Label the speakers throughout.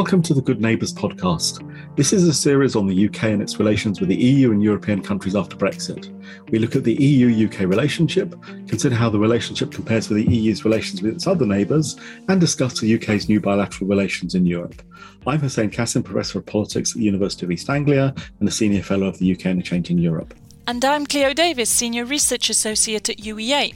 Speaker 1: Welcome to the Good Neighbours podcast. This is a series on the UK and its relations with the EU and European countries after Brexit. We look at the EU UK relationship, consider how the relationship compares with the EU's relations with its other neighbours, and discuss the UK's new bilateral relations in Europe. I'm Hussein Kassim, Professor of Politics at the University of East Anglia and a Senior Fellow of the UK and a Changing Europe.
Speaker 2: And I'm Cleo Davis, Senior Research Associate at UEA.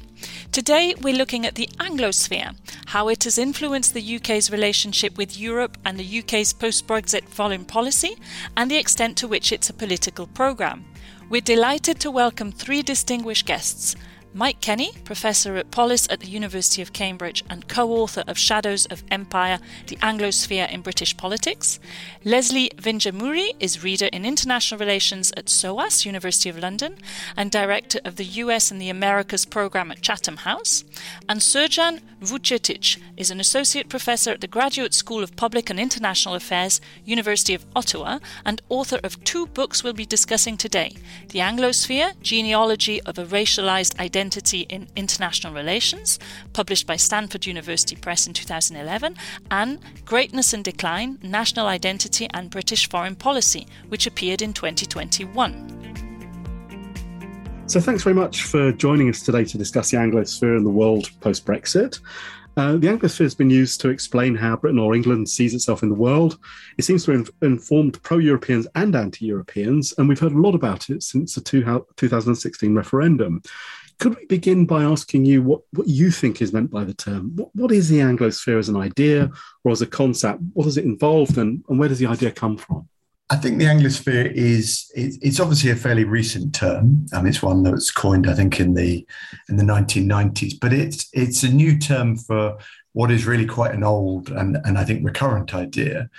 Speaker 2: Today we're looking at the Anglosphere, how it has influenced the UK's relationship with Europe and the UK's post Brexit foreign policy, and the extent to which it's a political programme. We're delighted to welcome three distinguished guests Mike Kenny, Professor at Polis at the University of Cambridge and co author of Shadows of Empire The Anglosphere in British Politics. Leslie Vinjamuri is Reader in International Relations at SOAS, University of London, and Director of the US and the Americas Program at Chatham House. And Srdjan Vucetic is an Associate Professor at the Graduate School of Public and International Affairs, University of Ottawa, and author of two books we'll be discussing today The Anglosphere Genealogy of a Racialized Identity Identity in International Relations, published by Stanford University Press in 2011, and Greatness and Decline National Identity and British Foreign Policy, which appeared in 2021.
Speaker 1: So, thanks very much for joining us today to discuss the Anglosphere and the world post Brexit. Uh, the Anglosphere has been used to explain how Britain or England sees itself in the world. It seems to have informed pro Europeans and anti Europeans, and we've heard a lot about it since the two, 2016 referendum. Could we begin by asking you what, what you think is meant by the term? What, what is the Anglosphere as an idea or as a concept? What does it involve and, and where does the idea come from?
Speaker 3: I think the Anglosphere is it's obviously a fairly recent term. Um, it's one that was coined, I think, in the in the 1990s. But it's it's a new term for what is really quite an old and and I think recurrent idea,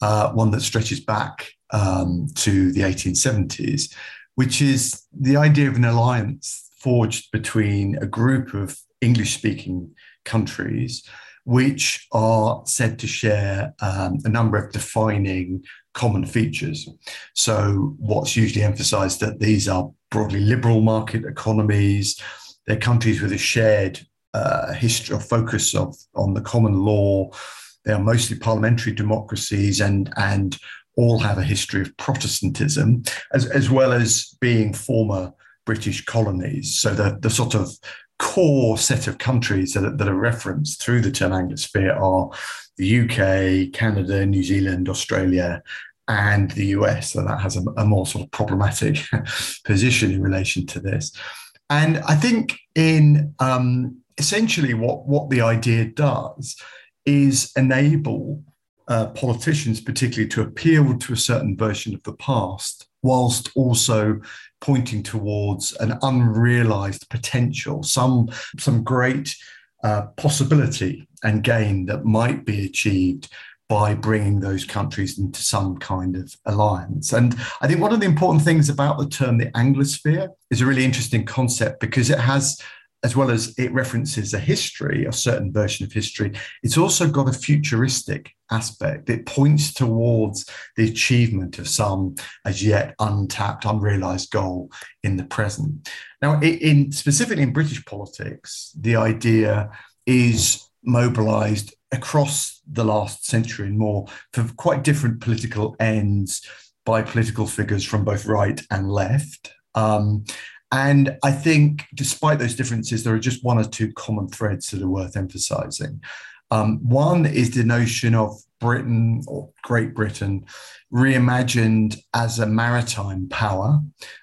Speaker 3: uh, one that stretches back um, to the 1870s, which is the idea of an alliance forged between a group of English speaking countries, which are said to share um, a number of defining common features. So, what's usually emphasized that these are broadly liberal market economies, they're countries with a shared uh, history or focus of on the common law. They are mostly parliamentary democracies and and all have a history of Protestantism, as, as well as being former British colonies. So the, the sort of core set of countries that are, that are referenced through the term Anglosphere are the UK, Canada, New Zealand, Australia, and the US. So that has a, a more sort of problematic position in relation to this. And I think in um, essentially what, what the idea does is enable uh, politicians, particularly, to appeal to a certain version of the past, whilst also pointing towards an unrealized potential, some, some great uh, possibility and gain that might be achieved by bringing those countries into some kind of alliance. And I think one of the important things about the term the Anglosphere is a really interesting concept because it has as well as it references a history, a certain version of history, it's also got a futuristic aspect. It points towards the achievement of some as yet untapped, unrealized goal in the present. Now, in specifically in British politics, the idea is mobilized across the last century and more for quite different political ends by political figures from both right and left. Um, and I think, despite those differences, there are just one or two common threads that are worth emphasizing. Um, one is the notion of Britain or Great Britain reimagined as a maritime power,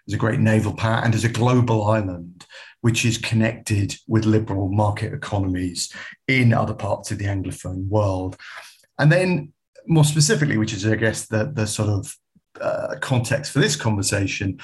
Speaker 3: as a great naval power, and as a global island, which is connected with liberal market economies in other parts of the Anglophone world. And then, more specifically, which is, I guess, the, the sort of uh, context for this conversation,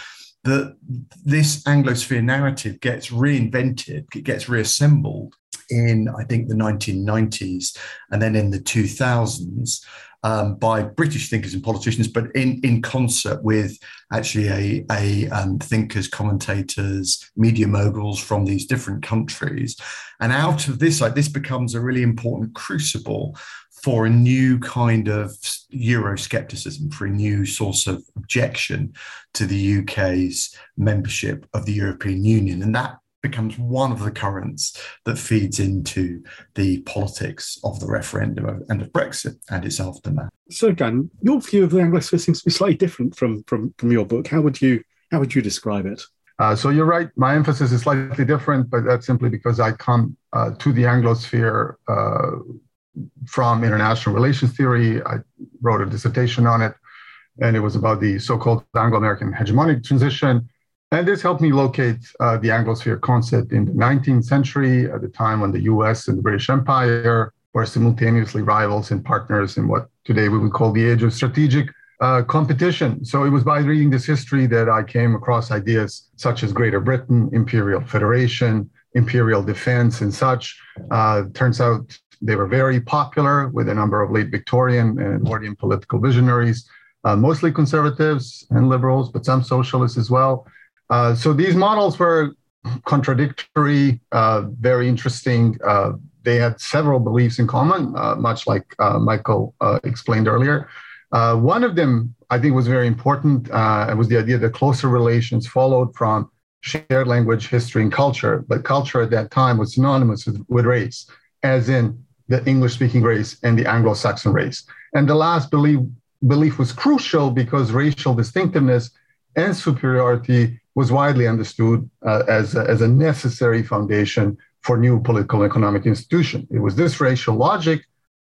Speaker 3: that this Anglosphere narrative gets reinvented, it gets reassembled in, I think, the 1990s and then in the 2000s um, by British thinkers and politicians, but in, in concert with actually a, a um, thinkers, commentators, media moguls from these different countries. And out of this, like this becomes a really important crucible for a new kind of Euroscepticism, for a new source of objection to the UK's membership of the European Union. And that becomes one of the currents that feeds into the politics of the referendum and of Brexit and its aftermath.
Speaker 1: So, Dan, your view of the Anglosphere seems to be slightly different from from from your book. How would you how would you describe it?
Speaker 4: Uh, so you're right. My emphasis is slightly different, but that's simply because I come uh, to the Anglosphere uh, from international relations theory. I wrote a dissertation on it, and it was about the so-called Anglo-American hegemonic transition. And this helped me locate uh, the Anglosphere concept in the 19th century, at the time when the US and the British Empire were simultaneously rivals and partners in what today we would call the age of strategic uh, competition. So it was by reading this history that I came across ideas such as Greater Britain, Imperial Federation, Imperial Defense, and such. Uh, turns out they were very popular with a number of late Victorian and Edwardian political visionaries, uh, mostly conservatives and liberals, but some socialists as well. Uh, so these models were contradictory, uh, very interesting. Uh, they had several beliefs in common, much like Michael explained earlier. Uh, one of them, I think, was very important. Uh, was the idea that closer relations followed from shared language, history, and culture. But culture at that time was synonymous with, with race, as in the English speaking race and the Anglo Saxon race. And the last belief, belief was crucial because racial distinctiveness and superiority was widely understood uh, as, a, as a necessary foundation for new political and economic institution. It was this racial logic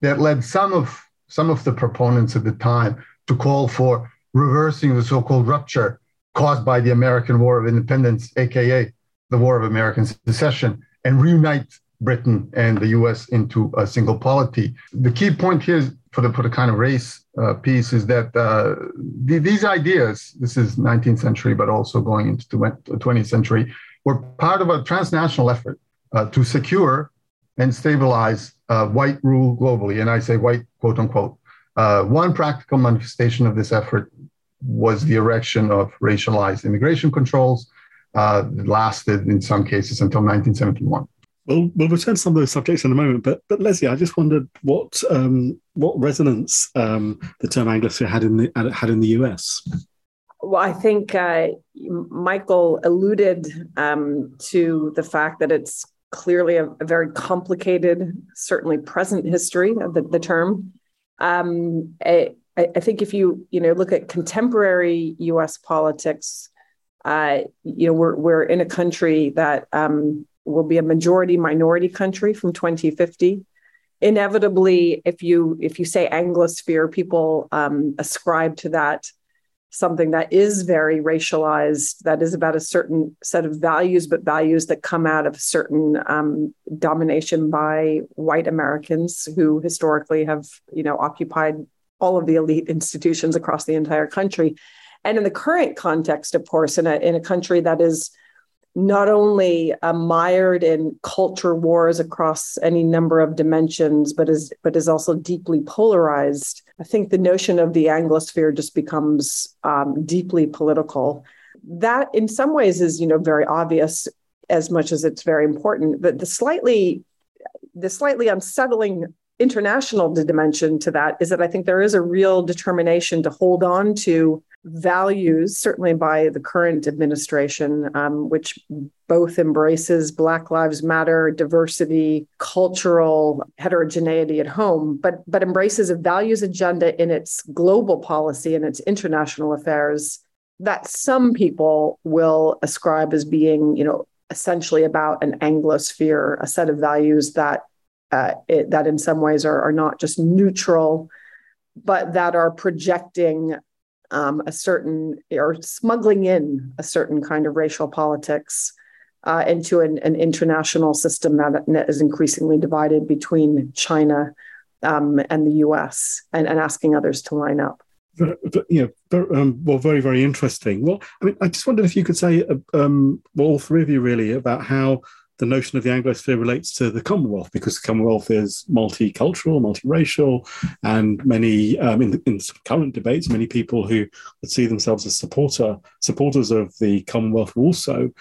Speaker 4: that led some of some of the proponents at the time to call for reversing the so-called rupture caused by the American War of Independence, aka the War of American Secession, and reunite Britain and the U.S. into a single polity. The key point here for the for the kind of race uh, piece is that uh, the, these ideas, this is 19th century, but also going into the 20th century, were part of a transnational effort uh, to secure and stabilize uh, white rule globally. And I say white, quote unquote. Uh, one practical manifestation of this effort was the erection of racialized immigration controls. Uh, that lasted in some cases until 1971.
Speaker 1: Well, we'll return to some of those subjects in a moment, but but Leslie, I just wondered what um, what resonance um, the term Anglosphere had in the had in the US.
Speaker 5: Well, I think uh, Michael alluded um, to the fact that it's clearly a, a very complicated, certainly present history of the, the term. Um, I, I, think if you you know look at contemporary U.S. politics, uh, you know we're we're in a country that um, will be a majority minority country from 2050. Inevitably, if you if you say Anglosphere, people um, ascribe to that something that is very racialized, that is about a certain set of values, but values that come out of certain um, domination by white Americans who historically have, you know, occupied all of the elite institutions across the entire country. And in the current context, of course, in a in a country that is not only uh, mired in culture wars across any number of dimensions, but is but is also deeply polarized. I think the notion of the Anglosphere just becomes um, deeply political. That, in some ways, is you know very obvious as much as it's very important. But the slightly the slightly unsettling international dimension to that is that I think there is a real determination to hold on to values, certainly by the current administration, um, which both embraces Black Lives Matter, diversity, cultural heterogeneity at home, but but embraces a values agenda in its global policy and its international affairs that some people will ascribe as being, you know, essentially about an Anglosphere, a set of values that uh, it, that in some ways are, are not just neutral, but that are projecting um, a certain or smuggling in a certain kind of racial politics uh, into an, an, international system that is increasingly divided between China um, and the US and, and, asking others to line up.
Speaker 1: Yeah, um, well, very, very interesting. Well, I mean, I just wondered if you could say, uh, um, well, all three of you really, about how the notion of the Anglosphere relates to the Commonwealth because the Commonwealth is multicultural, multiracial, and many um, in, in current debates, many people who would see themselves as supporter supporters of the Commonwealth also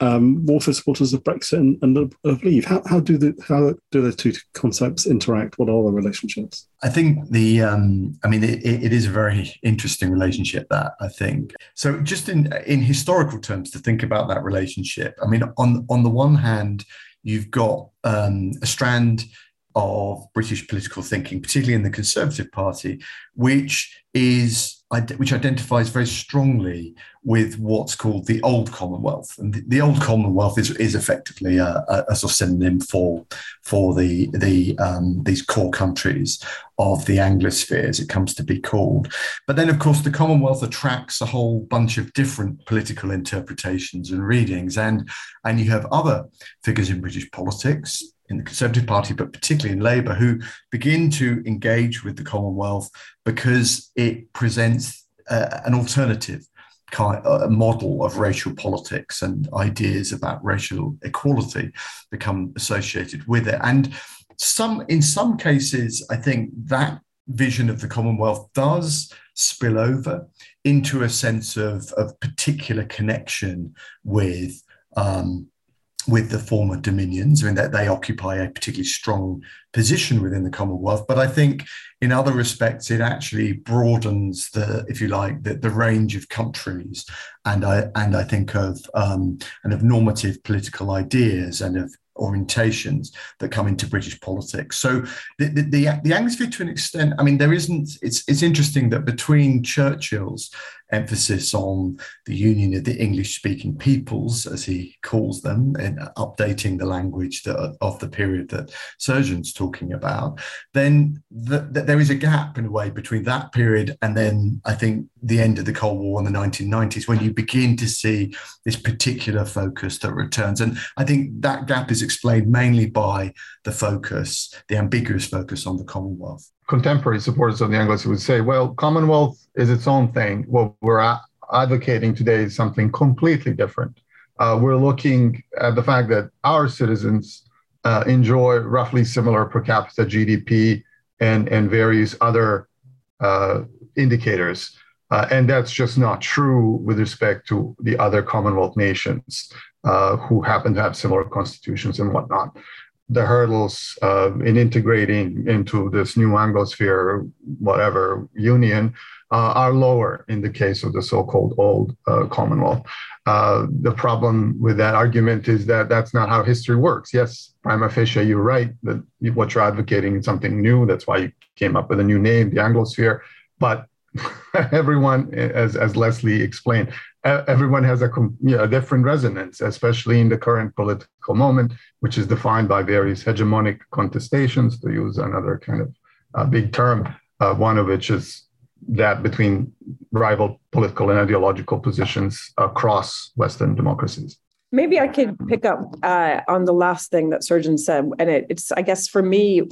Speaker 1: um, warfare supporters of Brexit and, and of, of, Leave. How, how do the how do the two concepts interact? What are the relationships?
Speaker 3: I think the um, I mean it, it is a very interesting relationship that I think. So just in in historical terms to think about that relationship. I mean on on the one hand you've got um, a strand of British political thinking, particularly in the Conservative Party, which is which identifies very strongly with what's called the Old Commonwealth, and the, the Old Commonwealth is, is effectively a, a, a, sort of synonym for for the the um, these core countries of the Anglosphere, as it comes to be called. But then, of course, the Commonwealth attracts a whole bunch of different political interpretations and readings, and and you have other figures in British politics in the Conservative Party, but particularly in Labour, who begin to engage with the Commonwealth because it presents uh, an alternative kind a model of racial politics and ideas about racial equality become associated with it. And some, in some cases, I think that vision of the Commonwealth does spill over into a sense of, of particular connection with um, with the former dominions. I mean, that they occupy a particularly strong position within the Commonwealth. But I think in other respects, it actually broadens the, if you like, the, the range of countries, and I and I think of um, and of normative political ideas and of orientations that come into British politics. So the, the, the, the Anglosphere, to an extent, I mean, there isn't, it's, it's interesting that between Churchill's emphasis on the union of the English speaking peoples, as he calls them, and updating the language that, of the period that Srdjan's talking about, then the, the, there is a gap in a way between that period and then I think the end of the Cold War in the 1990s when you begin to see this particular focus that returns. And I think that gap is explained mainly by the focus, the ambiguous focus on the Commonwealth.
Speaker 4: Contemporary supporters of the Anglos would say, well, Commonwealth is its own thing. What we're advocating today is something completely different. Uh, we're looking at the fact that our citizens uh, enjoy roughly similar per capita GDP and, and various other uh, indicators. Uh, and that's just not true with respect to the other Commonwealth nations uh, who happen to have similar constitutions and whatnot the hurdles uh, in integrating into this new Anglosphere, whatever union, uh, are lower in the case of the so-called old uh, Commonwealth. Uh, the problem with that argument is that that's not how history works. Yes, prima facie, you're right that what you're advocating is something new. That's why you came up with a new name, the Anglosphere. But everyone, as, as Leslie explained, everyone has a, you know, a different resonance, especially in the current political moment, which is defined by various hegemonic contestations, to use another kind of uh, big term, uh, one of which is that between rival political and ideological positions across Western democracies.
Speaker 5: Maybe I could pick up uh, on the last thing that Srdjan said, and it, it's I guess for me,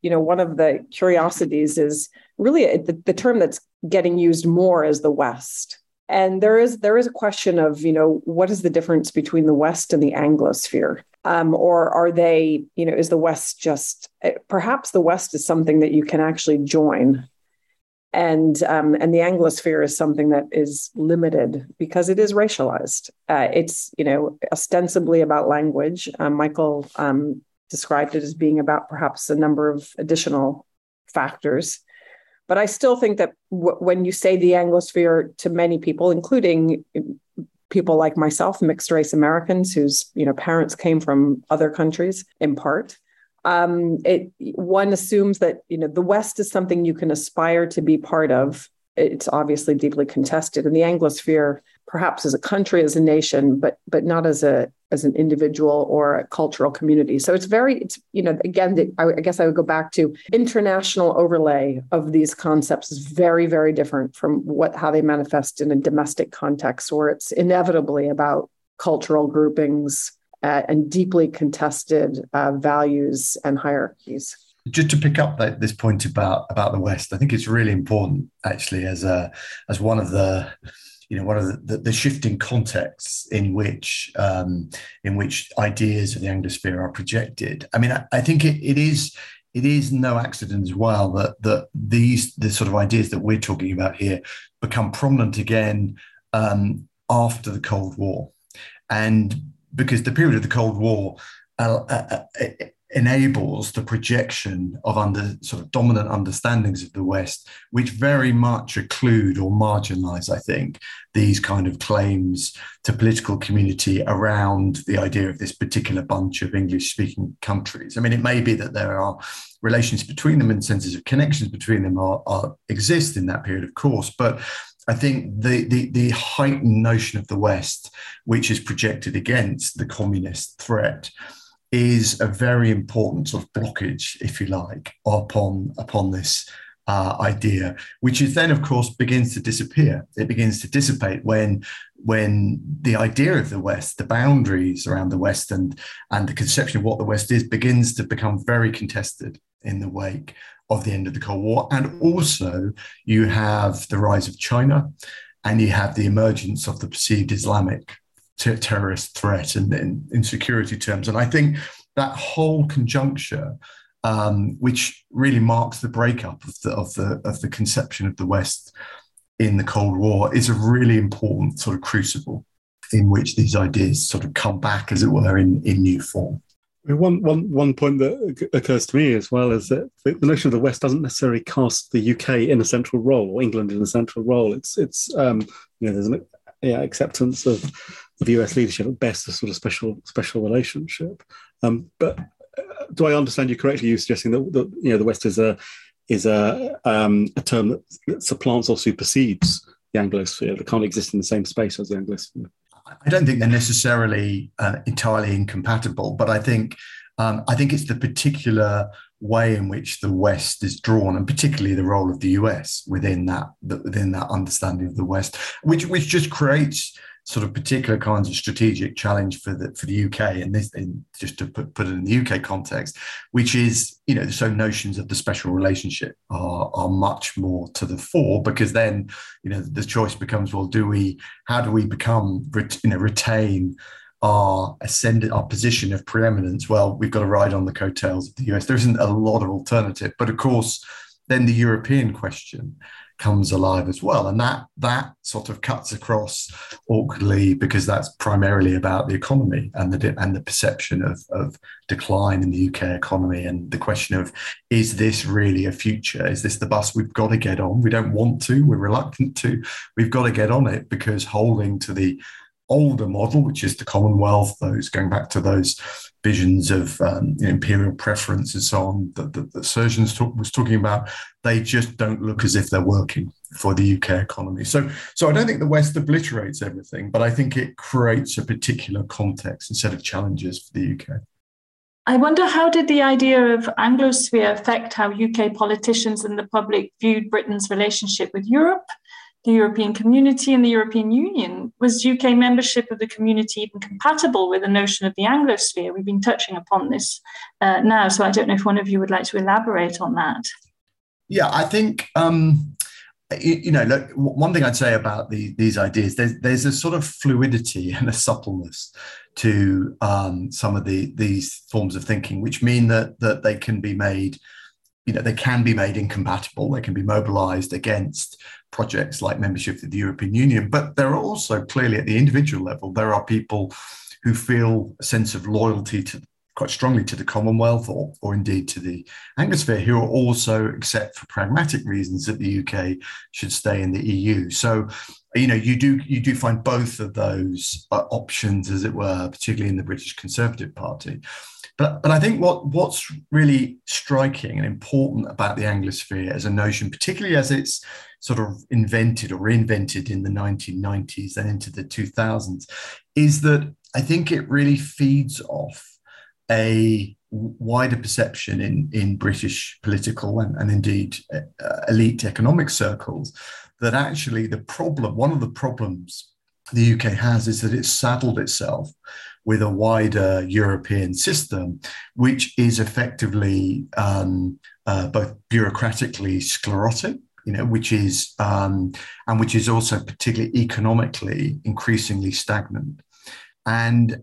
Speaker 5: you know, one of the curiosities is really the, the term that's getting used more as the West, and there is there is a question of you know what is the difference between the West and the Anglosphere, um, or are they you know is the West just eh, perhaps the West is something that you can actually join and um, and the Anglosphere is something that is limited because it is racialized. Uh, it's you know ostensibly about language. Um, Michael um, described it as being about perhaps a number of additional factors, but I still think that w- when you say the Anglosphere to many people, including people like myself, mixed race Americans whose you know parents came from other countries in part, um, it one assumes that you know the West is something you can aspire to be part of. It's obviously deeply contested, and the Anglosphere, perhaps as a country, as a nation, but but not as a as an individual or a cultural community. So it's very, it's you know, again, the, I, I guess I would go back to international overlay of these concepts is very very different from what how they manifest in a domestic context, where it's inevitably about cultural groupings uh, and deeply contested uh, values and hierarchies.
Speaker 3: Just to pick up that, this point about about the West, I think it's really important actually as a as one of the you know one of the, the, shifting contexts in which um, in which ideas of the Anglosphere are projected. I mean, I, I think it, it is it is no accident as well that that these the sort of ideas that we're talking about here become prominent again um, after the Cold War, and because the period of the Cold War uh, uh, uh enables the projection of under sort of dominant understandings of the West, which very much occlude or marginalize, I think, these kind of claims to political community around the idea of this particular bunch of English speaking countries. I mean, it may be that there are relations between them and senses of connections between them are, are exist in that period, of course, but I think the, the, the heightened notion of the West, which is projected against the communist threat, is a very important sort of blockage, if you like, upon upon this uh, idea, which is then, of course, begins to disappear. It begins to dissipate when when the idea of the West, the boundaries around the West, and and the conception of what the West is begins to become very contested in the wake of the end of the Cold War, and also you have the rise of China, and you have the emergence of the perceived Islamic ter- terrorist threat and in, in security terms. And I think that whole conjuncture, um, which really marks the breakup of the, of the of the conception of the West in the Cold War, is a really important sort of crucible in which these ideas sort of come back, as it were, in, in new form.
Speaker 1: One, one, one point that occurs to me as well is that the notion of the West doesn't necessarily cast the UK in a central role or England in a central role. It's, it's um, you know, there's an yeah, acceptance of of US leadership at best a sort of special special relationship. Um, but uh, do I understand you correctly? You suggesting that, that you know the West is a is a um, a term that, that supplants or supersedes the Anglosphere that can't exist in the same space as the Anglosphere.
Speaker 3: I don't think they're necessarily uh, entirely incompatible, but I think um, I think it's the particular way in which the West is drawn, and particularly the role of the US within that within that understanding of the West, which which just creates sort of particular kinds of strategic challenge for the for the UK, and this, just to put, put it in the UK context, which is you know so notions of the special relationship are are much more to the fore because then you know the choice becomes well do we how do we become you know retain our ascendant our position of preeminence well we've got to ride on the coattails of the US there isn't a lot of alternative but of course then the European question comes alive as well. And that that sort of cuts across awkwardly because that's primarily about the economy and the and the perception of, of decline in the UK economy and the question of is this really a future? Is this the bus we've got to get on? We don't want to, we're reluctant to, we've got to get on it because holding to the older model, which is the Commonwealth, those going back to those visions of um, you know, imperial preference and so on that, that Srdjan's talk, was talking about, they just don't look as if they're working for the UK economy. So, so I don't think the West obliterates everything, but I think it creates a particular context and set of challenges for the UK.
Speaker 2: I wonder how did the idea of Anglosphere affect how UK politicians and the public viewed Britain's relationship with Europe the European community and the European Union. Was UK membership of the community even compatible with the notion of the Anglosphere? We've been touching upon this uh, now, so I don't know if one of you would like to elaborate on that.
Speaker 3: Yeah, I think. Um, you, you, know, look, one thing I'd say about the, these ideas, there's, there's a sort of fluidity and a suppleness to um, some of the these forms of thinking, which mean that that they can be made you know, they can be made incompatible. They can be mobilized against projects like membership of the European Union. But there are also clearly at the individual level, there are people who feel a sense of loyalty to quite strongly to the Commonwealth or, or indeed to the Anglosphere, who are also accept for pragmatic reasons that the UK should stay in the EU. So, you know, you do you do find both of those uh, options, as it were, particularly in the British Conservative Party. But, but I think what, what's really striking and important about the Anglosphere as a notion, particularly as it's sort of invented or reinvented in the 1990s and into the 2000s, is that I think it really feeds off a wider perception in, in British political and, and indeed uh, elite economic circles that actually the problem, one of the problems the UK has is that it's saddled itself with a wider European system, which is effectively um, uh, both bureaucratically sclerotic, you know, which is um, and which is also particularly economically increasingly stagnant, and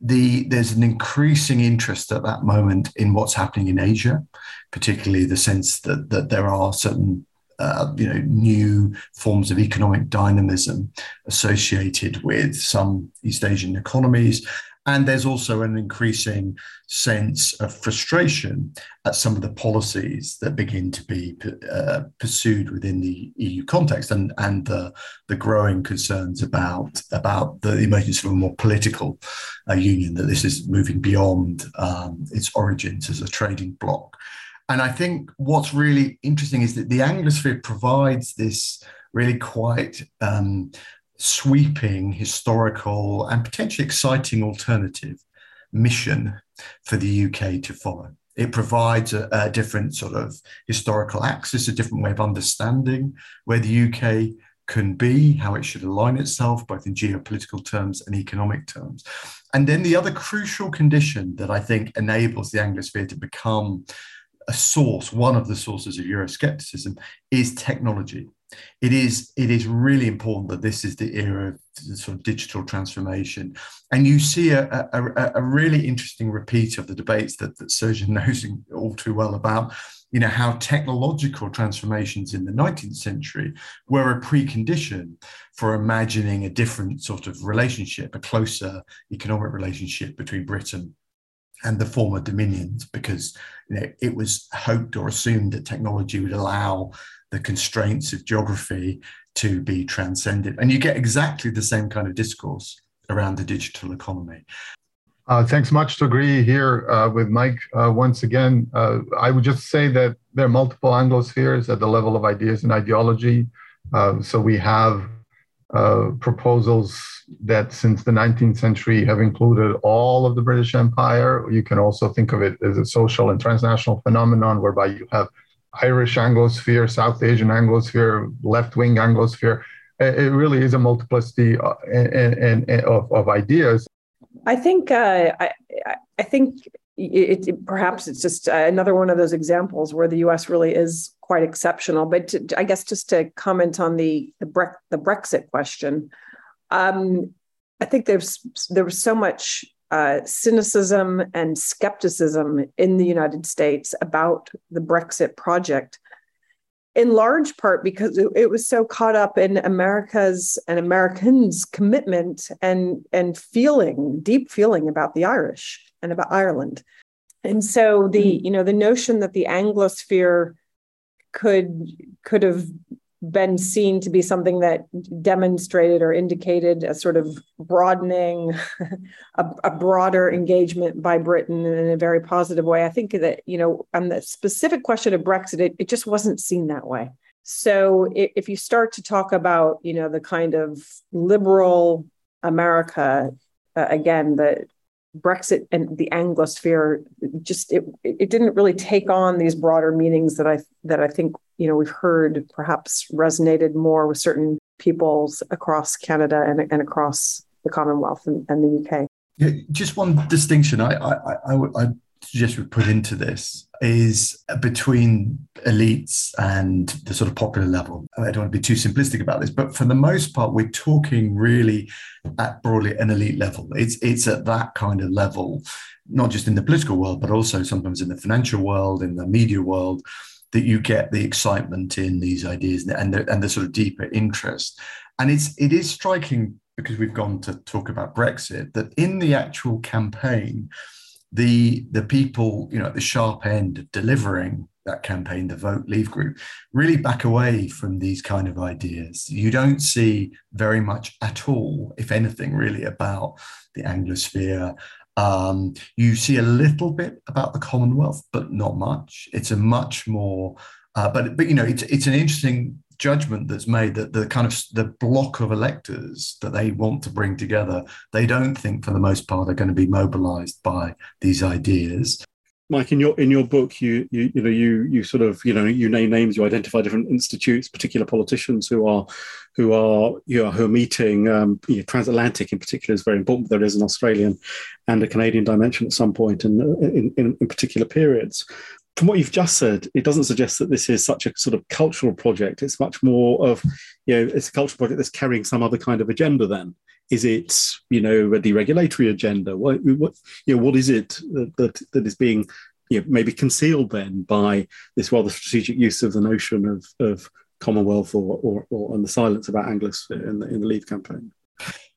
Speaker 3: the there's an increasing interest at that moment in what's happening in Asia, particularly the sense that that there are certain uh, you know, new forms of economic dynamism associated with some East Asian economies. And there's also an increasing sense of frustration at some of the policies that begin to be uh, pursued within the EU context and, and the, the growing concerns about, about the emergence of a more political uh, union, that this is moving beyond um, its origins as a trading bloc. And I think what's really interesting is that the Anglosphere provides this really quite um, sweeping, historical, and potentially exciting alternative mission for the UK to follow. It provides a, a, different sort of historical axis, a different way of understanding where the UK can be, how it should align itself, both in geopolitical terms and economic terms. And then the other crucial condition that I think enables the Anglosphere to become a source, one of the sources of Euroscepticism, is technology it is it is really important that this is the era of sort of digital transformation. And you see a, a, a really interesting repeat of the debates that, that Srdjan knows all too well about you know how technological transformations in the 19th century were a precondition for imagining a different sort of relationship a closer economic relationship between britain and the former dominions because you know, it was hoped or assumed that technology would allow the constraints of geography to be transcended. And you get exactly the same kind of discourse around the digital economy.
Speaker 4: Uh, thanks much to agree here uh, with Mike. Uh, once again, uh, I would just say that there are multiple Anglospheres at the level of ideas and ideology. Uh, so we have uh, proposals that since the 19th century have included all of the British Empire. You can also think of it as a social and transnational phenomenon whereby you have Irish Anglosphere, South Asian Anglosphere, left wing Anglosphere. It really is a multiplicity uh, of, of ideas.
Speaker 5: I think uh, I, I think it, it, perhaps it's just another one of those examples where the U.S. really is quite exceptional. But to, I guess just to comment on the the, Bre- the Brexit question, um, I think there's there was so much uh, cynicism and skepticism in the United States about the Brexit project, in large part because it, it was so caught up in America's and Americans' commitment and, and feeling, deep feeling about the Irish and about Ireland. And so the, mm-hmm. you know, the notion that the Anglosphere could could have been seen to be something that demonstrated or indicated a sort of broadening, a, a, broader engagement by Britain in a very positive way. I think that, you know, on the specific question of Brexit, it, it just wasn't seen that way. So if you start to talk about, you know, the kind of liberal America, uh, again, the Brexit and the Anglosphere just it it didn't really take on these broader meanings that I that I think you know we've heard perhaps resonated more with certain peoples across Canada and, and across the Commonwealth and, and the UK.
Speaker 3: Yeah, just one distinction I I, I, I we put into this is between elites and the sort of popular level. I don't want to be too simplistic about this, but for the most part, we're talking really at broadly an elite level. It's it's at that kind of level, not just in the political world, but also sometimes in the financial world, in the media world, that you get the excitement in these ideas and the, and the sort of deeper interest. And it's it is striking because we've gone to talk about Brexit that in the actual campaign the the people you know at the sharp end of delivering that campaign the vote leave group really back away from these kind of ideas. You don't see very much at all if anything really about the anglosphere. Um, you see a little bit about the commonwealth but not much. It's a much more uh, but but you know it's it's an interesting judgment that's made that the kind of the block of electors that they want to bring together, they don't think for the most part are going to be mobilized by these ideas.
Speaker 1: Mike, in your in your book, you you you know you you sort of you know you name names, you identify different institutes, particular politicians who are who are you know who are meeting. Um, you know, transatlantic in particular is very important. There is an Australian and a Canadian dimension at some point, and in, in, in particular periods from what you've just said, it doesn't suggest that this is such a sort of cultural project. It's much more of, you know, it's a cultural project that's carrying some other kind of agenda. Then is it, you know, a deregulatory agenda? What, what you know, what is it that that, that is being, you know, maybe concealed then by this rather strategic use of the notion of of Commonwealth or or, or and the silence about Anglosphere in the in the Leave campaign?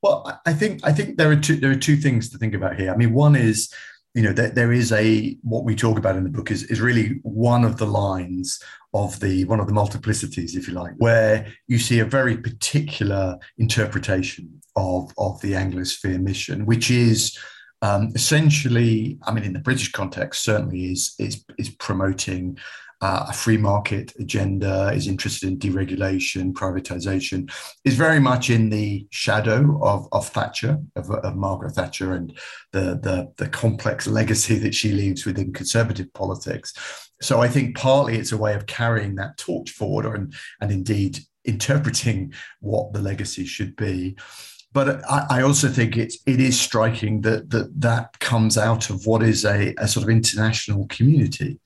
Speaker 3: Well, I think I think there are two there are two things to think about here. I mean, one is you know there, there is a what we talk about in the book is, is really one of the lines of the one of the multiplicities if you like where you see a very particular interpretation of of the anglosphere mission which is um, essentially i mean in the british context certainly is is is promoting uh, a free market agenda, is interested in deregulation, privatization, is very much in the shadow of, of Thatcher, of, of Margaret Thatcher, and the, the, the complex legacy that she leaves within conservative politics. So I think partly it's a way of carrying that torch forward, or, and, and indeed interpreting what the legacy should be. But I, I, also think it's it is striking that that that comes out of what is a, a sort of international community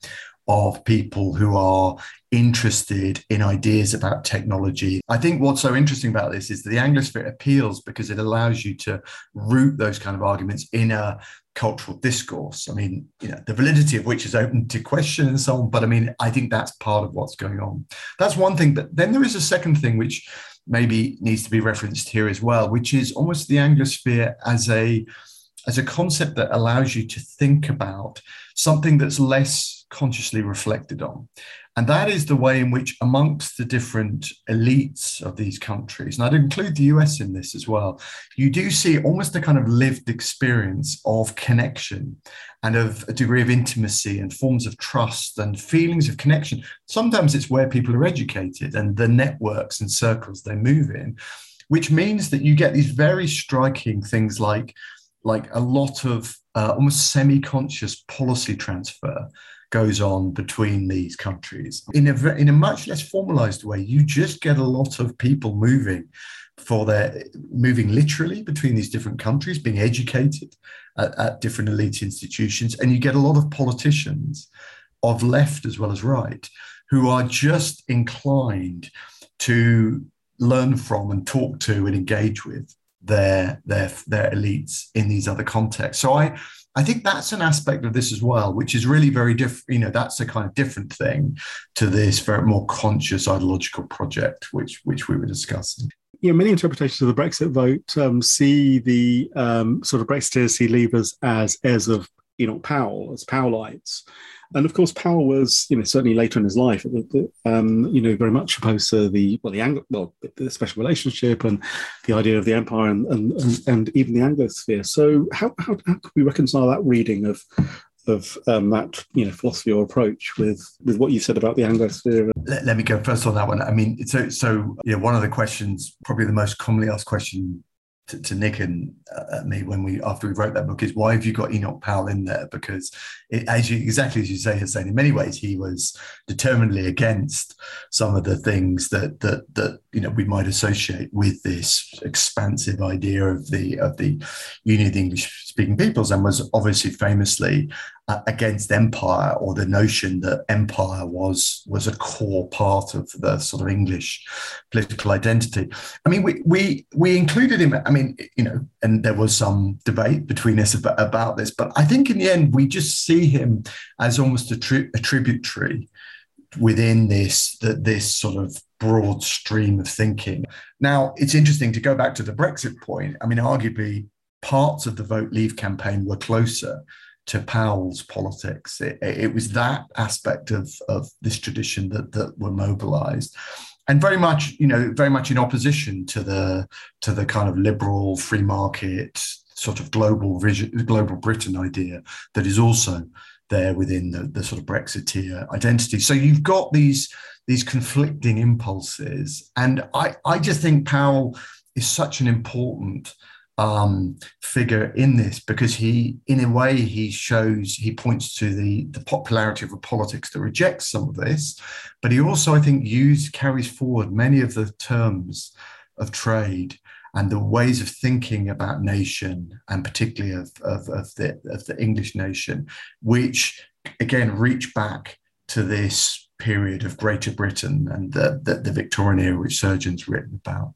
Speaker 3: of people who are interested in ideas about technology. I think what's so interesting about this is that the Anglosphere appeals because it allows you to root those kind of arguments in a cultural discourse. I mean, you know, the validity of which is open to question and so on. But I mean, I think that's part of what's going on. That's one thing. But then there is a second thing which maybe needs to be referenced here as well, which is almost the Anglosphere as a as a concept that allows you to think about something that's less consciously reflected on. And that is the way in which, amongst the different elites of these countries, and I'd include the US in this as well, you do see almost a kind of lived experience of connection and of a degree of intimacy and forms of trust and feelings of connection. Sometimes it's where people are educated and the networks and circles they move in, which means that you get these very striking things like, like a lot of uh, almost semi conscious policy transfer goes on between these countries. In a in a much less formalized way you just get a lot of people moving for their moving literally between these different countries being educated at, at different elite institutions and you get a lot of politicians of left as well as right who are just inclined to learn from and talk to and engage with their their their elites in these other contexts. So i I think that's an aspect of this as well, which is really very different. You know, that's a kind of different thing to this very more conscious ideological project, which which we were discussing.
Speaker 1: Yeah, many interpretations of the Brexit vote um, see the um, sort of Brexiteers see Leavers as heirs of Enoch Powell, as Powellites. And of course, Powell was, you know, certainly later in his life, um, you know, very much opposed to the well, the Anglo, well, the special relationship and the idea of the empire and and, and, and even the Anglosphere. So, how, how how could we reconcile that reading of of um, that you know philosophy or approach with with what you said about the Anglosphere?
Speaker 3: Let, let me go first on that one. I mean, so so you know, one of the questions, probably the most commonly asked question to, to Nick and uh, me when we after we wrote that book is why have you got Enoch Powell in there? Because it, as you exactly as you say, Hussein, in many ways he was determinedly against some of the things that that that you know we might associate with this expansive idea of the of the Union of the English speaking peoples, and was obviously famously uh, against empire or the notion that empire was was a core part of the sort of English political identity. I mean, we we we included him. I mean, you know, and there was some debate between us about, about this, but I think in the end we just see him as almost a, tri- a tributary within this that this sort of broad stream of thinking. Now, it's interesting to go back to the Brexit point. I mean, arguably parts of the Vote Leave campaign were closer to Powell's politics. It, it, was that aspect of, of this tradition that, that were mobilized. And very much, you know, very much in opposition to the to the kind of liberal free market sort of global vision, global Britain idea that is also there within the, the sort of Brexiteer identity. So you've got these these conflicting impulses, and I I just think Powell is such an important um, figure in this because he, in a way, he shows he points to the the popularity of a politics that rejects some of this, but he also, I think, use carries forward many of the terms of trade and the ways of thinking about nation and particularly of, of, of the of the English nation, which again reach back to this period of Greater Britain and the, the, the Victorian era, which Srdjan's written about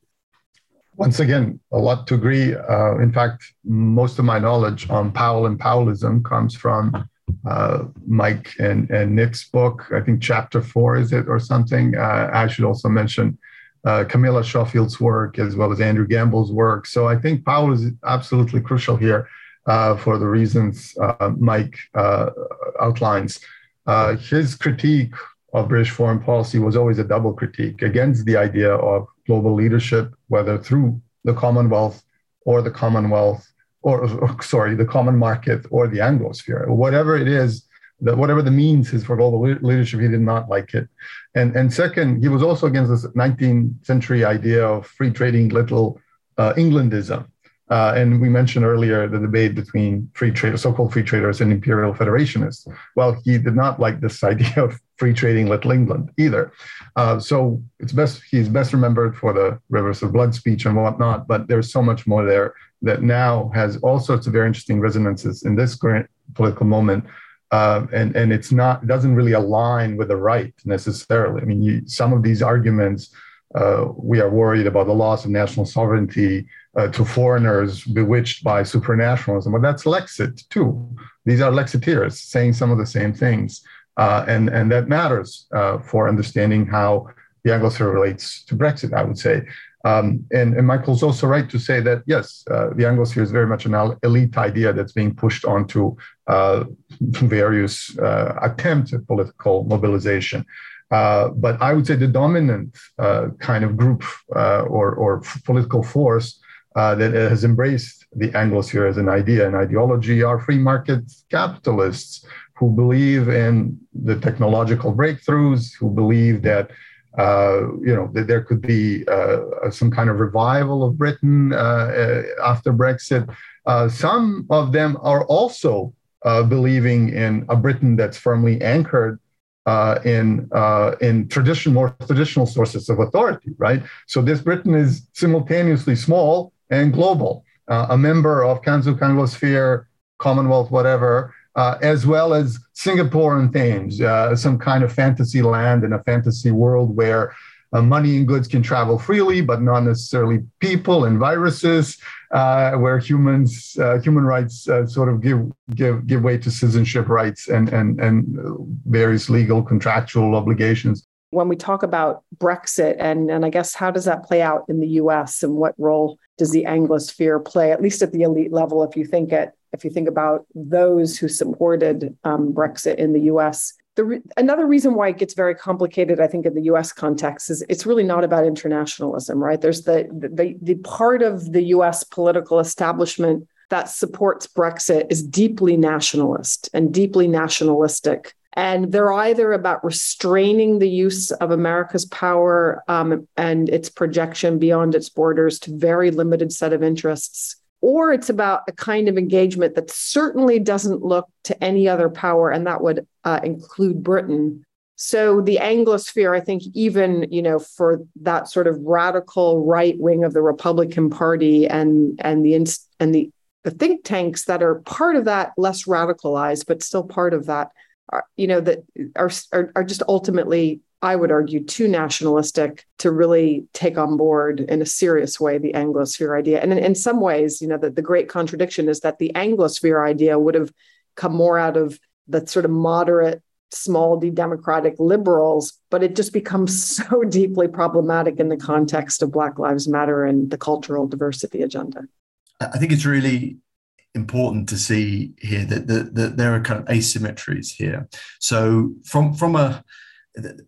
Speaker 4: once again, a lot to agree. Uh, in fact, most of my knowledge on Powell and Powellism comes from uh, Mike and, and Nick's book. I think chapter four is it or something. Uh, I should also mention uh, Camilla Schofield's work as well as Andrew Gamble's work. So I think Powell is absolutely crucial here uh, for the reasons uh, Mike uh, outlines. His critique of British foreign policy was always a double critique against the idea of global leadership, whether through the Commonwealth or the Commonwealth, or, or sorry, the common market or the Anglosphere, whatever it is that whatever the means is for global leadership, he did not like it. And, and second, he was also against this 19th century idea of free trading little uh, Englandism. Uh, and we mentioned earlier the debate between free traders, so-called free traders and imperial federationists. Well, he did not like this idea of free trading little England either. Uh, so it's best he's best remembered for the rivers of blood speech and whatnot. But there's so much more there that now has all sorts of very interesting resonances in this current political moment uh, and and it's not it doesn't really align with the right necessarily. I mean, you, some of these arguments, uh, we are worried about the loss of national sovereignty uh, to foreigners bewitched by supranationalism, but that's Lexit too. These are Lexiteers saying some of the same things, uh, and and that matters uh, for understanding how the Anglosphere relates to Brexit. I would say. Um, and, and, Michael's also right to say that, yes, uh, the Anglosphere is very much an elite idea that's being pushed onto uh, various uh, attempts at political mobilization. Uh, but I would say the dominant uh, kind of group uh, or, or political force that has embraced the Anglosphere as an idea and ideology are free market capitalists who believe in the technological breakthroughs, who believe that uh, you know, that there could be uh, some kind of revival of Britain uh, after Brexit. some of them are also believing in a Britain that's firmly anchored uh, in uh, in tradition more traditional sources of authority, right? So this Britain is simultaneously small and global, uh, a member of CANZUK Anglosphere, Commonwealth, whatever, uh, as well as Singapore and Thames, uh, some kind of fantasy land in a fantasy world where uh, money and goods can travel freely, but not necessarily people and viruses, uh, where humans, uh, human rights sort of give, give, give way to citizenship rights and, and, and various legal contractual obligations.
Speaker 5: When we talk about Brexit, and, and I guess how does that play out in the US and what role does the Anglosphere play, at least at the elite level, if you think it if you think about those who supported um, Brexit in the US. The re- another reason why it gets very complicated, I think, in the US context is it's really not about internationalism, right? There's the, the, the part of the US political establishment that supports Brexit is deeply nationalist and deeply nationalistic. And they're either about restraining the use of America's power um, and its projection beyond its borders to very limited set of interests, or it's about a kind of engagement that certainly doesn't look to any other power, and that would uh, include Britain. So the Anglosphere, I think, even you know, for that sort of radical right wing of the Republican Party and and the and the the think tanks that are part of that, less radicalized, but still part of that, are, you know, that are, are, are just ultimately I would argue, too nationalistic to really take on board in a serious way the Anglosphere idea. And in, in some ways, you know, the, the great contradiction is that the Anglosphere idea would have come more out of the sort of moderate, small d democratic liberals, but it just becomes so deeply problematic in the context of Black Lives Matter and the cultural diversity agenda.
Speaker 3: I think it's really important to see here that, that, that there are kind of asymmetries here. So from from a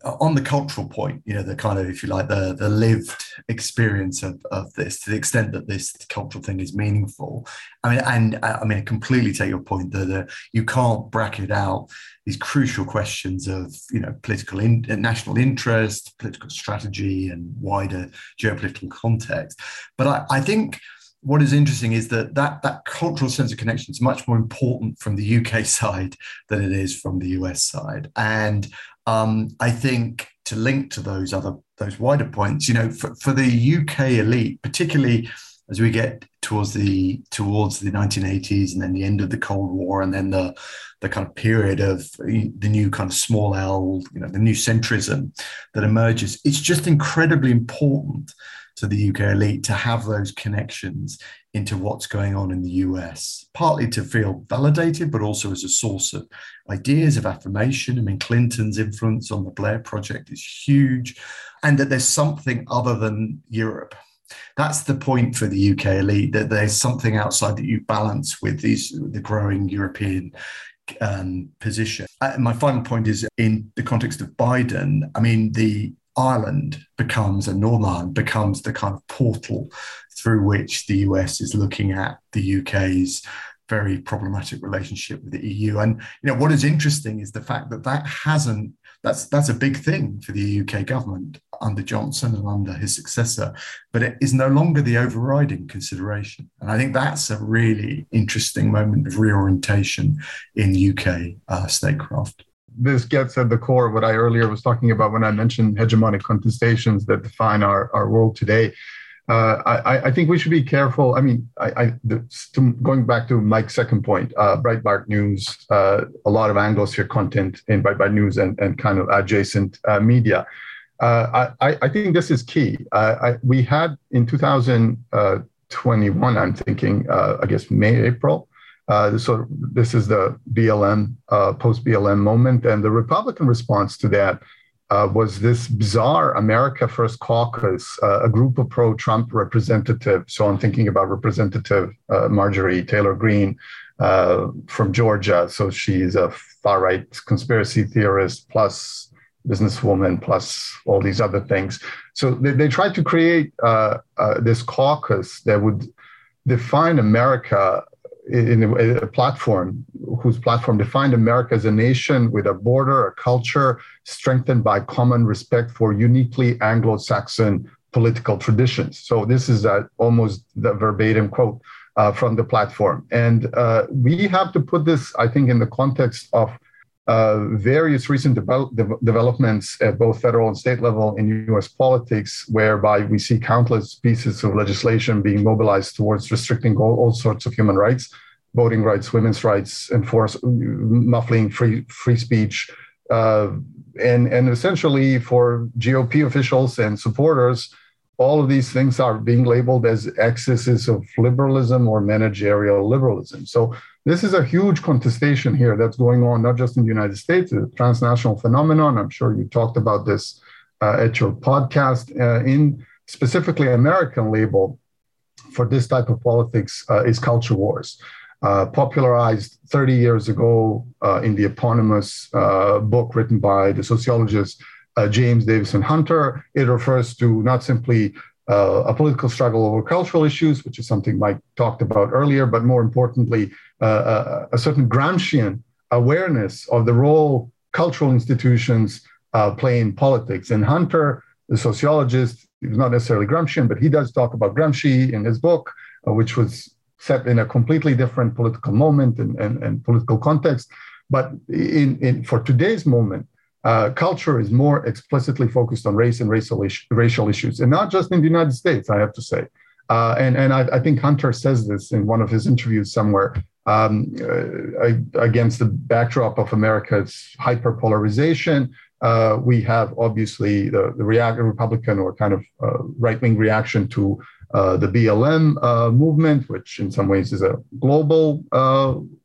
Speaker 3: on the cultural point, you know, the kind of, if you like, the the lived experience of, of this, to the extent that this cultural thing is meaningful. I mean, and I mean, I completely take your point that you can't bracket out these crucial questions of, you know, political in, national interest, political strategy, and wider geopolitical context. But I, I think what is interesting is that, that that cultural sense of connection is much more important from the UK side than it is from the US side. And um, I think to link to those other those wider points, you know, for, for the UK elite, particularly as we get towards the towards the 1980s and then the end of the Cold War and then the the kind of period of the new kind of small L, you know, the new centrism that emerges, it's just incredibly important to the UK elite to have those connections into what's going on in the US, partly to feel validated, but also as a source of ideas of affirmation. I mean, Clinton's influence on the Blair Project is huge, and that there's something other than Europe. That's the point for the UK elite that there's something outside that you balance with these the growing European um, position. Uh, my final point is in the context of Biden. I mean, the Ireland becomes and Ireland becomes the kind of portal through which the US is looking at the UK's very problematic relationship with the EU. And you know what is interesting is the fact that that hasn't that's that's a big thing for the UK government under Johnson and under his successor, but it is no longer the overriding consideration. And I think that's a really interesting moment of reorientation in UK uh, statecraft
Speaker 4: this gets at the core of what I earlier was talking about when I mentioned hegemonic contestations that define our, our world today. Uh, I, I, think we should be careful. I mean, I, I the, going back to Mike's second point, uh, Breitbart News, uh, a lot of Anglosphere content in Breitbart News and, and kind of adjacent uh, media. Uh, I, think this is key. Uh, we had in 2021, I'm thinking, I guess May, April, uh, so this is the BLM uh, post BLM moment, and the Republican response to that uh, was this bizarre America First Caucus, uh, a group of pro-Trump representatives. So I'm thinking about Representative uh, Marjorie Taylor Greene uh, from Georgia. So she's a far-right conspiracy theorist plus businesswoman plus all these other things. So they, they tried to create this caucus that would define America in a, a, platform whose platform defined America as a nation with a border, a culture strengthened by common respect for uniquely Anglo-Saxon political traditions. So this is a, almost the verbatim quote uh, from the platform, and uh, we have to put this, I think, in the context of uh, various recent de- de- developments at both federal and state level in US politics, whereby we see countless pieces of legislation being mobilized towards restricting all, all sorts of human rights, voting rights, women's rights, enforce muffling free free speech, uh, and and essentially for GOP officials and supporters, all of these things are being labeled as excesses of liberalism or managerial liberalism. So this is a huge contestation here that's going on, not just in the United States, It's a transnational phenomenon. I'm sure you talked about this uh, at your podcast. Uh, in specifically American label for this type of politics uh, is culture wars. Uh, popularized 30 years ago uh, in the eponymous uh, book written by the sociologist James Davison Hunter. It refers to not simply uh, a political struggle over cultural issues, which is something Mike talked about earlier, but more importantly, uh, a, uh, certain Gramscian awareness of the role cultural institutions uh, play in politics. And Hunter, the sociologist, he was not necessarily Gramscian, but he does talk about Gramsci in his book, uh, which was set in a completely different political moment and, and, and political context. But in, in, for today's moment, uh, culture is more explicitly focused on race and racial, is- racial issues, and not just in the United States, I have to say. Uh, and and I, I, think Hunter says this in one of his interviews somewhere um, uh, against the backdrop of America's hyperpolarization. Uh, we have obviously the, the react- Republican or kind of uh, right wing reaction to uh, the BLM movement, which in some ways is a global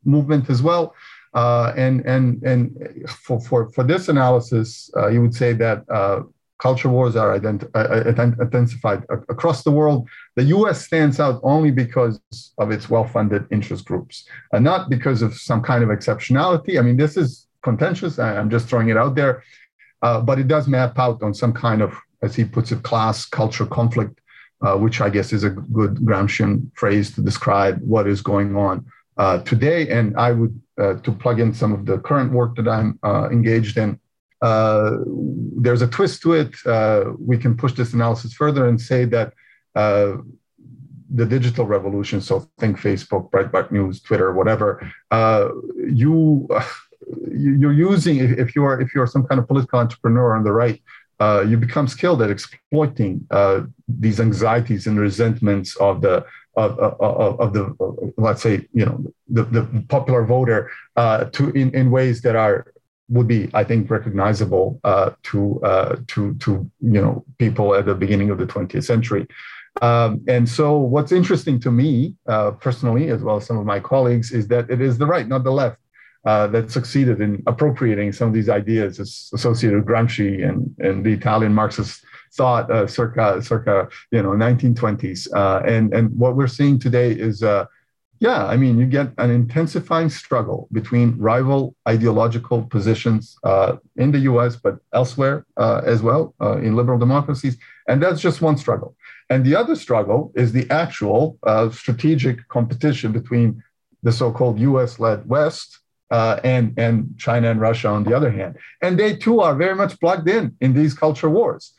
Speaker 4: movement as well. Uh, and and and for, for, for this analysis, uh, you would say that uh, culture wars are ident- uh, intensified across the world. The U.S. stands out only because of its well-funded interest groups, and not because of some kind of exceptionality. I mean, this is contentious. I'm just throwing it out there, uh, but it does map out on some kind of, as he puts it, class culture conflict, uh, which I guess is a good Gramscian phrase to describe what is going on uh, today. And I would, uh, to plug in some of the current work that I'm uh, engaged in, uh, there's a twist to it. Uh, we can push this analysis further and say that uh, the digital revolution, so think Facebook, Breitbart News, Twitter, whatever, you you're using if you're if you're some kind of political entrepreneur on the right, uh, you become skilled at exploiting uh, these anxieties and resentments of the of, of, of the let's say you know the, the popular voter uh, to in, in ways that are would be, I think, recognizable uh, to uh, to to you know people at the beginning of the 20th century. Um, and so, what's interesting to me uh, personally, as well as some of my colleagues, is that it is the right, not the left, uh, that succeeded in appropriating some of these ideas associated with Gramsci and, and the Italian Marxist thought uh, circa circa you know 1920s. Uh, and and what we're seeing today is yeah, I mean, you get an intensifying struggle between rival ideological positions uh, in the US, but elsewhere uh, as well uh, in liberal democracies. And that's just one struggle. And the other struggle is the actual uh, strategic competition between the so called US led West. Uh, and and China and Russia on the other hand, and they too are very much plugged in in these culture wars.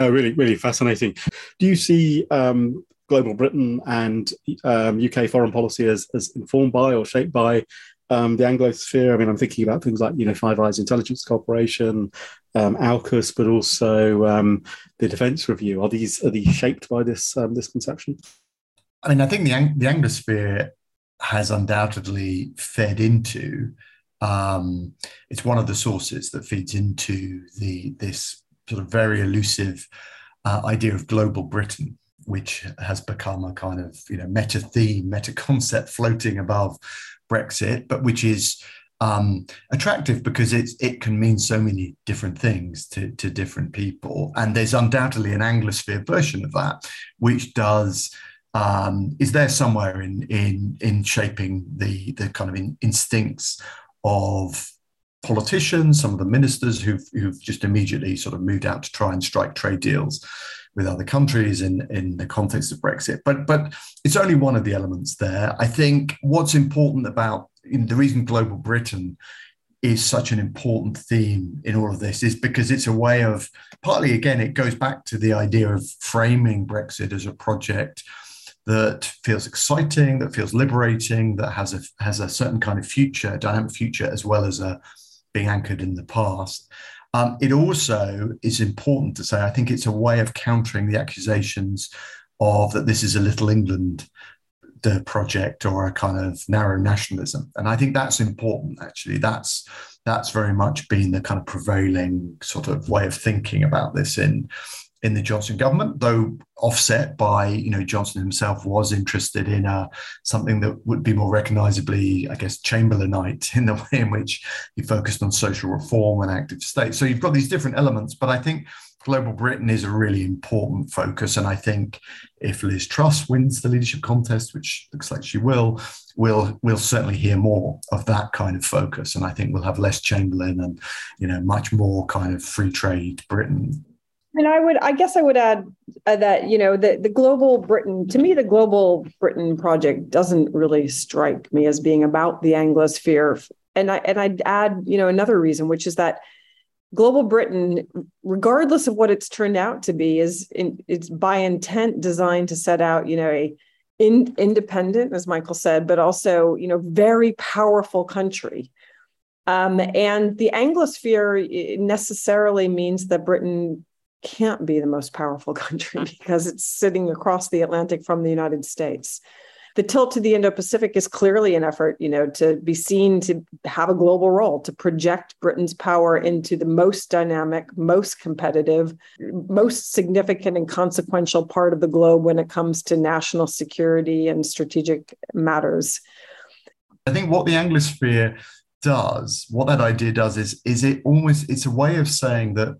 Speaker 1: Uh, really, really fascinating. Do you see um, global Britain and um, UK foreign policy as, as informed by or shaped by um, the Anglosphere. I mean, I'm thinking about things like you know Five Eyes Intelligence Corporation, um, AUKUS, but also um, the Defence Review. Are these are these shaped by this um, this conception?
Speaker 3: I mean, I think the the Anglosphere has undoubtedly fed into. Um, it's one of the sources that feeds into the this sort of very elusive uh, idea of global Britain which has become a kind of you know meta theme, meta concept floating above Brexit, but which is um, attractive because it's it can mean so many different things to, to different people. And there's undoubtedly an Anglosphere version of that, which does um, is there somewhere in in in shaping the the kind of in, instincts of politicians, some of the ministers who've who've just immediately sort of moved out to try and strike trade deals with other countries in, in the context of Brexit. But but it's only one of the elements there. I think what's important about the reason global Britain is such an important theme in all of this is because it's a way of partly again it goes back to the idea of framing Brexit as a project that feels exciting, that feels liberating, that has a has a certain kind of future, dynamic future, as well as a being anchored in the past. Um, it also is important to say, I think it's a way of countering the accusations of that this is a little England the project or a kind of narrow nationalism. And I think that's important actually. That's that's very much been the kind of prevailing sort of way of thinking about this in in the Johnson government, though offset by, you know, Johnson himself was interested in uh, something that would be more recognizably, I guess, Chamberlainite in the way in which he focused on social reform and active state. So you've got these different elements, but I think global Britain is a really important focus. And I think if Liz Truss wins the leadership contest, which looks like she will, we'll we'll certainly hear more of that kind of focus. And I think we'll have less Chamberlain and, you know, much more kind of free trade Britain
Speaker 5: and I would, I guess, I would add uh, that you know the the global Britain. To me, the global Britain project doesn't really strike me as being about the Anglosphere. And I and I'd add, you know, another reason, which is that global Britain, regardless of what it's turned out to be, is in, it's by intent designed to set out, you know, a in, independent, as Michael said, but also, you know, very powerful country. Um, and the Anglosphere necessarily means that Britain can't be the most powerful country because it's sitting across the Atlantic from the United States. The tilt to the Indo-Pacific is clearly an effort, you know, to be seen to have a global role, to project Britain's power into the most dynamic, most competitive, most significant and consequential part of the globe when it comes to national security and strategic matters.
Speaker 3: I think what the Anglosphere does, what that idea does is, is it almost it's a way of saying that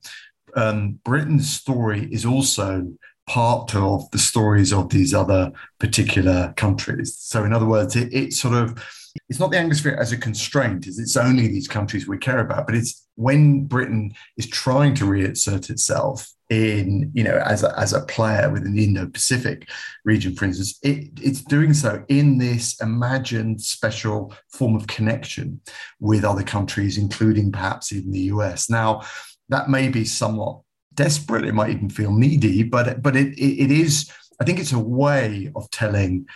Speaker 3: um, Britain's story is also part of the stories of these other particular countries. So, in other words, it, it sort of it's not the Anglosphere as a constraint, it's only these countries we care about, but it's when Britain is trying to reassert itself in, you know, as a, as a player within the Indo-Pacific region, for instance, it, it's doing so in this imagined special form of connection with other countries, including perhaps even the US. Now, that may be somewhat desperate. It might even feel needy, but but it, it, it is. I think it's a way of telling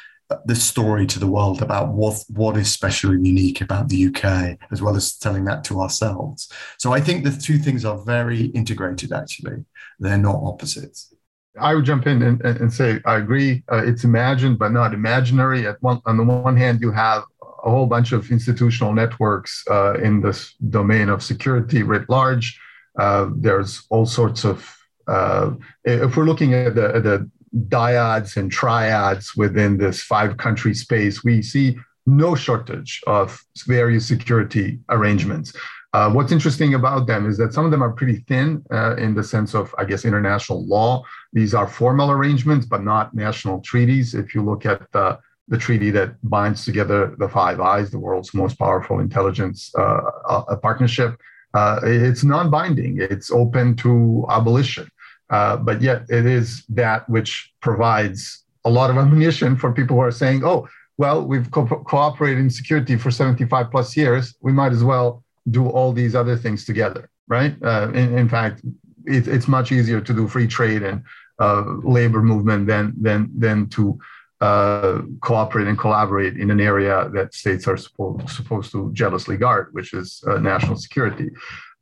Speaker 3: the story to the world about what what is special and unique about the UK, as well as telling that to ourselves. So I think the two things are very integrated. Actually, they're not opposites.
Speaker 4: I would jump in and, and say I agree. Uh, it's imagined, but not imaginary. At one, on the one hand, you have a whole bunch of institutional networks uh, in this domain of security writ large. Uh, there's all sorts of. Uh, if we're looking at the, the dyads and triads within this five country space, we see no shortage of various security arrangements. Uh, what's interesting about them is that some of them are pretty thin uh, in the sense of, I guess, international law. These are formal arrangements, but not national treaties. If you look at the, the treaty that binds together the Five Eyes, the world's most powerful intelligence uh, partnership, uh, it's non binding, it's open to abolition. Uh, but yet, it is that which provides a lot of ammunition for people who are saying, oh, well, we've co- cooperated in security for 75 plus years. We might as well do all these other things together, right? Uh, in, in, fact, it, it's much easier to do free trade and uh, labor movement than than than to uh, cooperate and collaborate in an area that states are supposed supposed to jealously guard, which is uh, national security.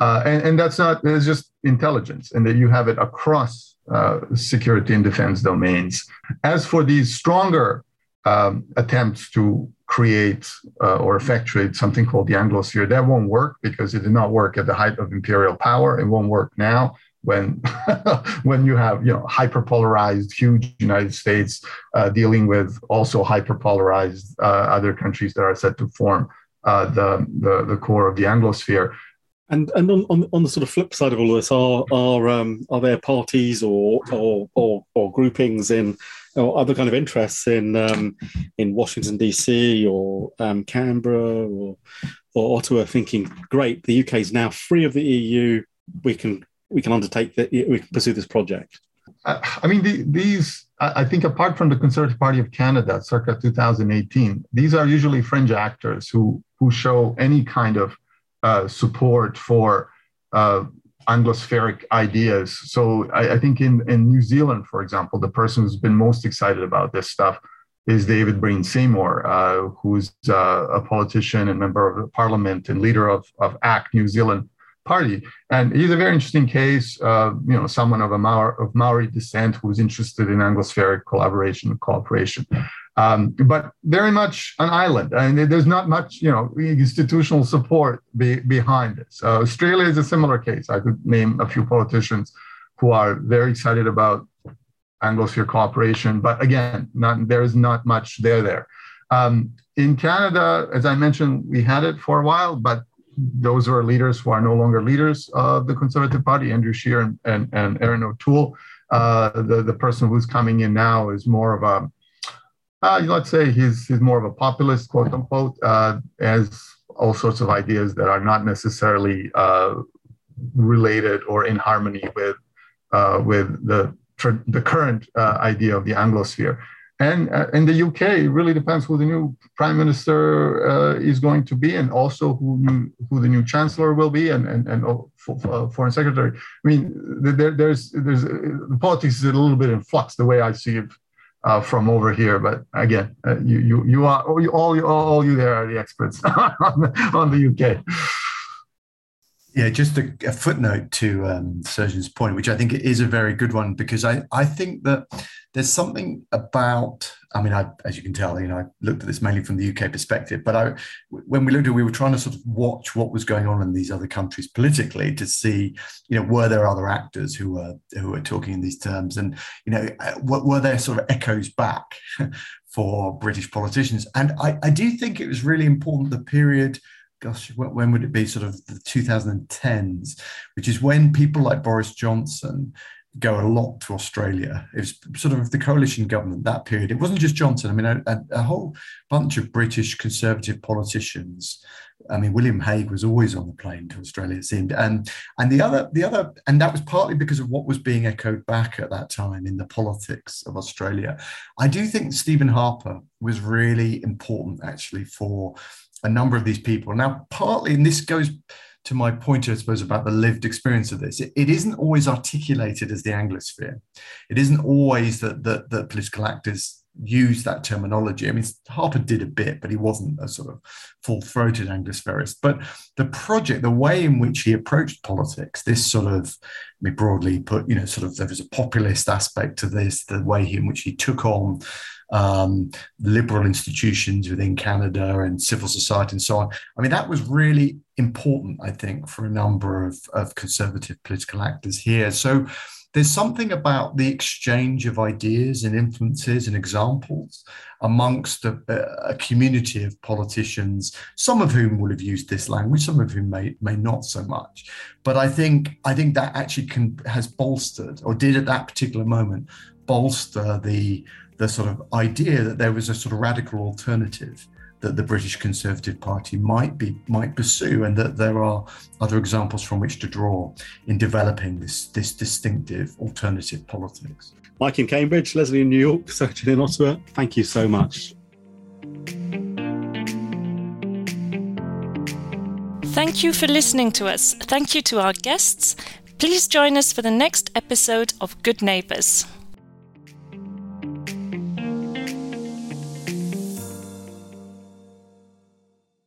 Speaker 4: Uh, and, and, that's not it's just intelligence, and that you have it across uh, security and defense domains. As for these stronger um, attempts to create uh, or effectuate something called the Anglosphere. That won't work because it did not work at the height of imperial power. It won't work now when when you have you know hyperpolarized huge United States uh, dealing with also hyperpolarized uh, other countries that are set to form uh, the, the the core of the Anglosphere.
Speaker 1: And and on, on, on the sort of flip side of all this, are are um, are there parties or or, or, or groupings in or other kind of interests in um, in Washington DC or um, Canberra or or Ottawa, thinking, great, the UK is now free of the EU. We can we can undertake that. We can pursue this project.
Speaker 4: I mean, the, these. I think apart from the Conservative Party of Canada, circa 2018, these are usually fringe actors who who show any kind of uh, support for uh, Anglospheric ideas. So I, I, think in, in New Zealand, for example, the person who's been most excited about this stuff is David Breen Seymour, uh, who's uh, a politician and member of the parliament and leader of, of ACT New Zealand Party. And he's a very interesting case, uh, you know, someone of a Maori, of Maori descent who's interested in Anglospheric collaboration and cooperation um, but very much an island. and there's not much, you know, institutional support be, behind this. Uh, Australia is a similar case. I could name a few politicians who are very excited about Anglosphere cooperation, but again, not, there is not much there there. Um, in Canada, as I mentioned, we had it for a while, but those who are leaders who are no longer leaders of the Conservative Party, Andrew Scheer and, and, and Erin O'Toole. Uh, the, the person who's coming in now is more of a uh, let's say he's he's more of a populist, quote unquote, uh, has all sorts of ideas that are not necessarily uh, related or in harmony with uh, with the the current uh, idea of the Anglosphere. And uh, in the UK, it really depends who the new prime minister uh, is going to be, and also who new, who the new chancellor will be, and and, and oh, foreign secretary. I mean, there, there's there's the politics is a little bit in flux the way I see it uh, from over here. But again, uh, you you you are all you all, all you there are the experts on, the, on the UK.
Speaker 3: Yeah, just a, a footnote to um, Srdjan's point, which I think is a very good one, because I, I think that there's something about, I mean, I, as you can tell, you know, I looked at this mainly from the UK perspective, but I, when we looked at it, we were trying to sort of watch what was going on in these other countries politically to see, you know, were there other actors who were, who were talking in these terms? And, you know, were there sort of echoes back for British politicians? And I, I do think it was really important the period gosh, when would it be? Sort of the 2010s, which is when people like Boris Johnson go a lot to Australia. It was sort of the coalition government that period. It wasn't just Johnson. I mean, a, a, a, whole bunch of British conservative politicians. I mean, William Hague was always on the plane to Australia. It seemed, and and the other the other, and that was partly because of what was being echoed back at that time in the politics of Australia. I do think Stephen Harper was really important actually for a number of these people. Now, partly, and this goes to my point, I suppose, about the lived experience of this, it, it isn't always articulated as the Anglosphere. It isn't always that, that, that political actors use that terminology. I mean, Harper did a bit, but he wasn't a sort of full-throated Anglospherist. But the project, the way in which he approached politics, this sort of, I mean, broadly put, you know, sort of there was a populist aspect to this, the way in which he took on um, liberal institutions within Canada and civil society and so on. I mean, that was really important, I think, for a number of, of conservative political actors here. So there's something about the exchange of ideas and influences and examples amongst a, uh, a, community of politicians, some of whom will have used this language, some of whom may may not so much. But I think I think that actually can has bolstered or did at that particular moment bolster the the sort of idea that there was a sort of radical alternative that the British Conservative Party might be might pursue, and that there are other examples from which to draw in developing this this distinctive alternative politics.
Speaker 1: Mike in Cambridge, Leslie in New York, Srdjan in Ottawa. Thank you so much.
Speaker 2: Thank you for listening to us. Thank you to our guests. Please join us for the next episode of Good Neighbours.